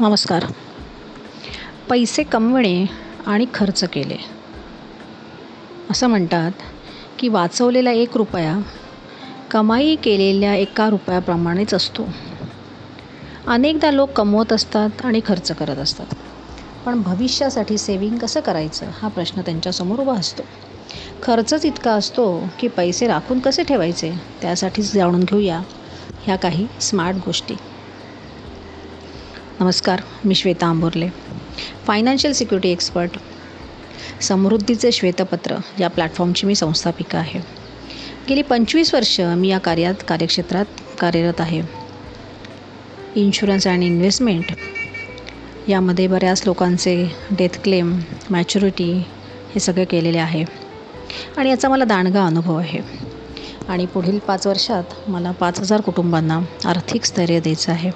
नमस्कार. पैसे कमवणे आणि खर्च केले. असं म्हणतात की वाचवलेला एक रुपया कमाई केलेल्या एका रुपयाप्रमाणेच असतो. अनेकदा लोक कमवत असतात आणि खर्च करत असतात. पण भविष्यासाठी सेविंग कसं करायचं? हा प्रश्न त्यांच्यासमोर उभा असतो. खर्चच इतका असतो की पैसे राखून कसे ठेवायचे? त्यासाठीच जाणून घेऊया ह्या काही स्मार्ट गोष्टी. नमस्कार मी श्वेता आंबोर्ले फायनान्शियल सिक्युरिटी एक्सपर्ट समृद्धीचे श्वेतपत्र या प्लॅटफॉर्मची मी संस्थापिका आहे. गेली पंचवीस वर्ष मी या कार्यात कार्यक्षेत्रात कार्यरत आहे. इन्शुरन्स अँड इन्व्हेस्टमेंट यामध्ये बऱ्याच लोकांचे डेथ क्लेम मॅच्युरिटी हे सगळे केलेले आहे. आणि याचा मला दांडगा अनुभव आहे. आणि पुढील पाच वर्षात मला पाच हजार कुटुंबांना आर्थिक स्थैर्य द्यायचं आहे.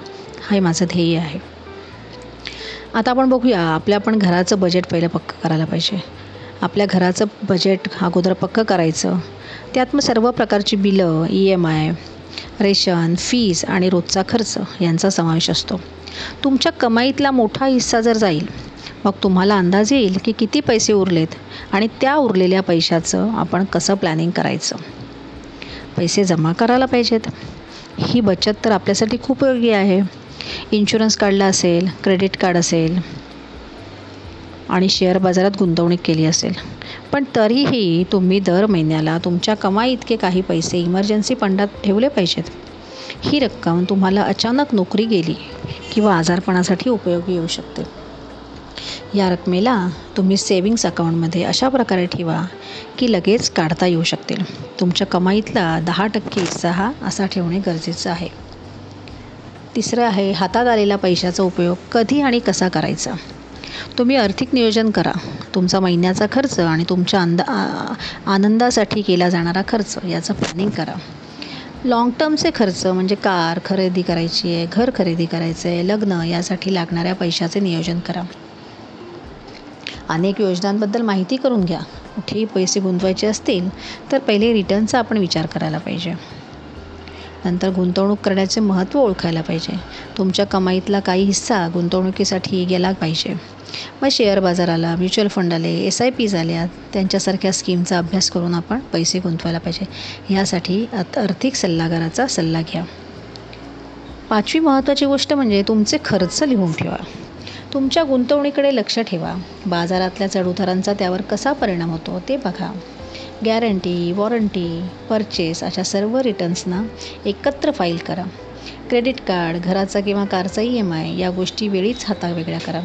हे माझं ध्येय आहे. आता आपण बघूया. आपल्या पण घराचं बजेट पहिलं पक्कं करायला पाहिजे. आपल्या घराचं बजेट अगोदर पक्कं करायचं. त्यात मग सर्व प्रकारची बिलं E M I ration fees आणि रोजचा खर्च यांचा समावेश असतो. तुमच्या कमाईतला मोठा हिस्सा जर जाईल मग तुम्हाला अंदाज येईल की किती पैसे उरलेत आणि त्या उरलेल्या पैशाचं आपण कसं प्लॅनिंग करायचं. पैसे जमा करायला पाहिजेत. ही बचत तर आपल्यासाठी खूप उपयोगी आहे. इन्शुरन्स काढला असेल क्रेडिट कार्ड असेल आणि शेअर बाजारात गुंतवणूक केली असेल. पण तरीही तुम्ही दर महिन्याला तुमच्या कमाई इतके काही पैसे इमर्जन्सी फंडात ठेवले पाहिजेत. ही रक्कम तुम्हाला अचानक नोकरी गेली किंवा आजारपणासाठी उपयोगी येऊ शकते. या रकमेला तुम्ही सेविंग्स अकाउंटमध्ये अशा प्रकारे ठेवा की लगेच काढता येऊ शकतील. तुमच्या कमाईतला दहा टक्के हिस्सा हा असा ठेवणे गरजेचं आहे. तिसरं आहे हातात आलेला पैशाचा उपयोग कधी आणि कसा करायचा? तुम्ही आर्थिक नियोजन करा. तुमचा महिन्याचा खर्च आणि तुमच्या अंदा आनंदासाठी केला जाणारा खर्च याचं प्लॅनिंग करा. लाँग टर्मचे खर्च म्हणजे कार खरेदी करायची आहे घर खरेदी करायचं आहे लग्न यासाठी लागणाऱ्या पैशाचे नियोजन करा. अनेक योजनांबद्दल माहिती करून घ्या. कुठेही पैसे गुंतवायचे असतील तर पहिले रिटर्नचा आपण विचार करायला पाहिजे. नंतर गुंतवणूक करण्याचे महत्त्व ओळखायला पाहिजे. तुमच्या कमाईतला काही हिस्सा गुंतवणुकीसाठी गेला पाहिजे. मग शेअर बाजार आला म्युच्युअल फंड आले एस आय पी झाल्या त्यांच्यासारख्या स्कीमचा अभ्यास करून आपण पैसे गुंतवायला पाहिजे. ह्यासाठी आर्थिक सल्लागाराचा सल्ला घ्या. पाचवी महत्त्वाची गोष्ट म्हणजे तुमचे खर्च लिहून ठेवा. तुमच्या गुंतवणीकडे लक्ष ठेवा. बाजारातल्या चढउतारांचा त्यावर कसा परिणाम होतो ते बघा. गॅरंटी वॉरंटी परचेस अशा सर्व रिटर्न्सना एकत्र फाईल करा. क्रेडिट कार्ड घराचा किंवा कारचा ई एम आय या गोष्टी वेळीच हातावेगळ्या करा.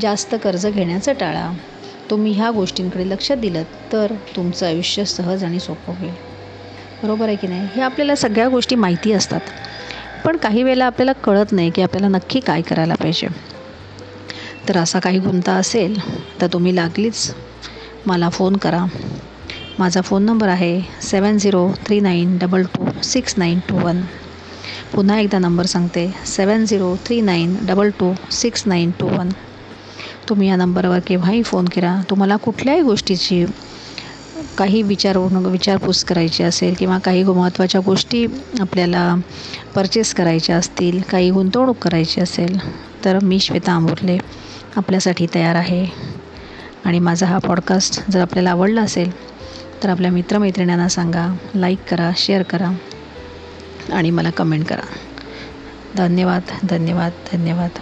जास्त कर्ज घेण्याचं टाळा. तुम्ही ह्या गोष्टींकडे लक्ष दिलं तर तुमचं आयुष्य सहज आणि सोपं होईल. बरोबर आहे की नाही? हे आपल्याला सगळ्या गोष्टी माहिती असतात. पण काही वेळेला आपल्याला कळत नाही की आपल्याला नक्की काय करायला पाहिजे. तर असा काही गुंता असेल तर तुम्ही लागलीच. मला फोन करा. माझा फोन नंबर आहे seven zero three nine double two six nine two one. पुन्हा एकदा नंबर सांगते seven zero three nine double two six nine two one. तुम्ही या नंबरवर केव्हाही फोन करा तुम्हाला कुठल्याही गोष्टीची काही विचार विचारपूस करायची असेल किंवा काही महत्त्वाच्या गोष्टी आपल्याला परचेस करायच्या असतील काही गुंतवणूक करायची असेल तर मी श्वेता आंबुर्ले आपल्यासाठी तयार आहे. आणि माझा हा पॉडकास्ट जर आपल्याला आवडला असेल तर आपल्या मित्रमैत्रिणींना सांगा लाईक करा शेअर करा आणि मला कमेंट करा. धन्यवाद धन्यवाद धन्यवाद.